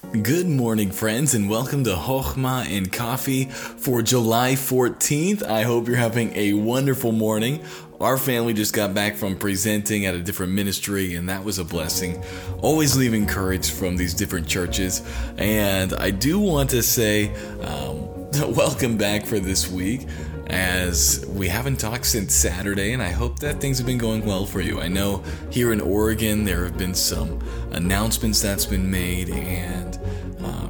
Good morning, friends, and welcome to Hochma and Coffee for July 14th. I hope you're having a wonderful morning. Our family just got back from presenting at a different ministry, and that was a blessing. Always leaving courage from these different churches. And I do want to say, um, welcome back for this week as we haven't talked since Saturday, and I hope that things have been going well for you. I know here in Oregon there have been some announcements that's been made, and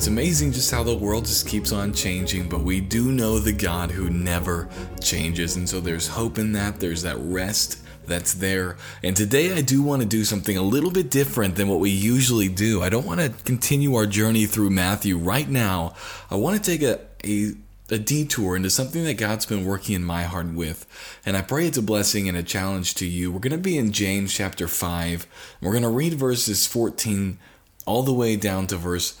it's amazing just how the world just keeps on changing. But we do know the God who never changes, and so there's hope in that. There's that rest that's there. And today I do want to do something a little bit different than what we usually do. I don't want to continue our journey through Matthew right now. I want to take a, a a detour into something that God's been working in my heart with. And I pray it's a blessing and a challenge to you. We're going to be in James chapter 5. We're going to read verses 14 all the way down to verse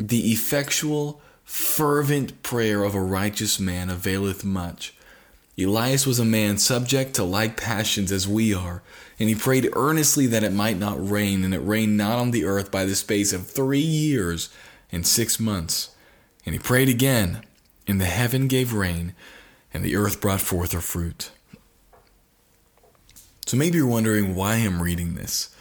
The effectual, fervent prayer of a righteous man availeth much. Elias was a man subject to like passions as we are, and he prayed earnestly that it might not rain, and it rained not on the earth by the space of three years and six months. And he prayed again and the heaven gave rain, and the earth brought forth her fruit. So maybe you're wondering why I'm reading this.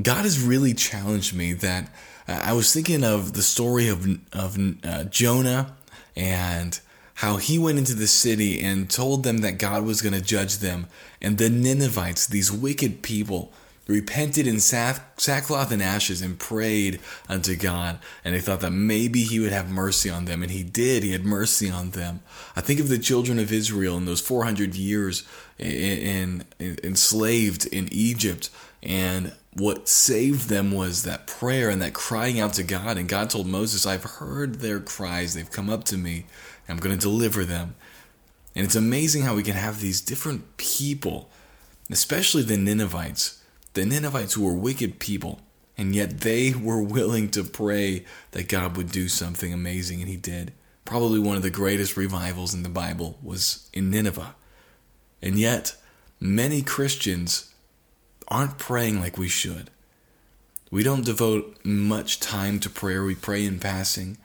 God has really challenged me that uh, I was thinking of the story of, of uh, Jonah and how he went into the city and told them that God was going to judge them. And the Ninevites, these wicked people, repented in sackcloth and ashes and prayed unto God. And they thought that maybe He would have mercy on them. And He did. He had mercy on them. I think of the children of Israel in those 400 years in, in, enslaved in Egypt. And what saved them was that prayer and that crying out to God. And God told Moses, I've heard their cries. They've come up to me. I'm going to deliver them. And it's amazing how we can have these different people, especially the Ninevites the Ninevites who were wicked people, and yet they were willing to pray that God would do something amazing, and He did. Probably one of the greatest revivals in the Bible was in Nineveh. And yet, many Christians aren't praying like we should. We don't devote much time to prayer. We pray in passing.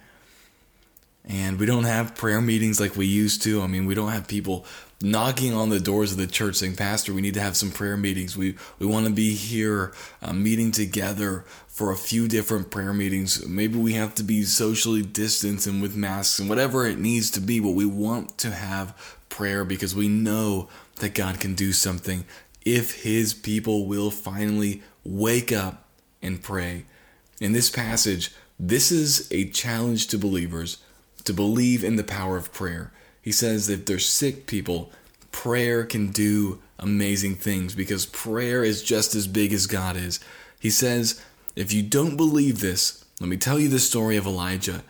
And we don't have prayer meetings like we used to. I mean, we don't have people knocking on the doors of the church saying, Pastor, we need to have some prayer meetings. We, we want to be here uh, meeting together for a few different prayer meetings. Maybe we have to be socially distanced and with masks and whatever it needs to be, but we want to have prayer because we know that God can do something if His people will finally wake up and pray. In this passage, this is a challenge to believers to believe in the power of prayer. He says that there's sick people, prayer can do amazing things because prayer is just as big as God is. He says, if you don't believe this, let me tell you the story of Elijah.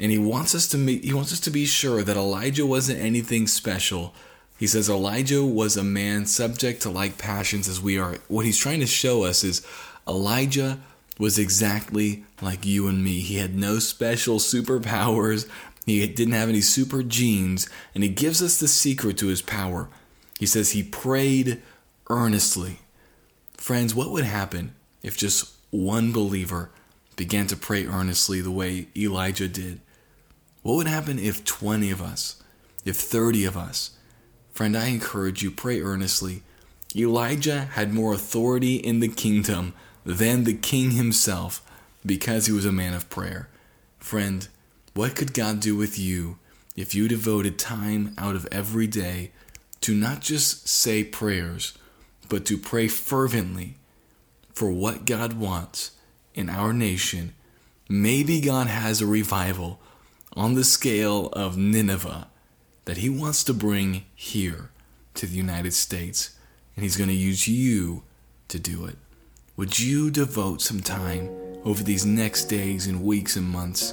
And he wants us to he wants us to be sure that Elijah wasn't anything special. He says Elijah was a man subject to like passions as we are. What he's trying to show us is Elijah was exactly like you and me. He had no special superpowers, he didn't have any super genes, and he gives us the secret to his power. He says he prayed earnestly. Friends, what would happen if just one believer began to pray earnestly the way Elijah did? What would happen if 20 of us, if 30 of us? Friend, I encourage you, pray earnestly. Elijah had more authority in the kingdom than the king himself because he was a man of prayer. Friend, what could God do with you if you devoted time out of every day to not just say prayers, but to pray fervently for what God wants in our nation? Maybe God has a revival on the scale of Nineveh that He wants to bring here to the United States, and He's going to use you to do it. Would you devote some time over these next days and weeks and months?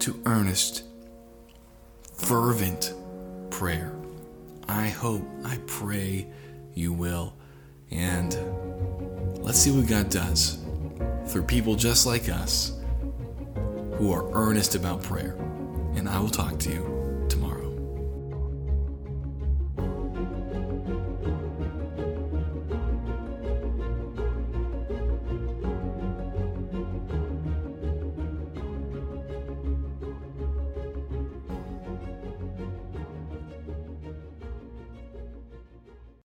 to earnest, fervent prayer. I hope, I pray you will. And let's see what God does for people just like us who are earnest about prayer. And I will talk to you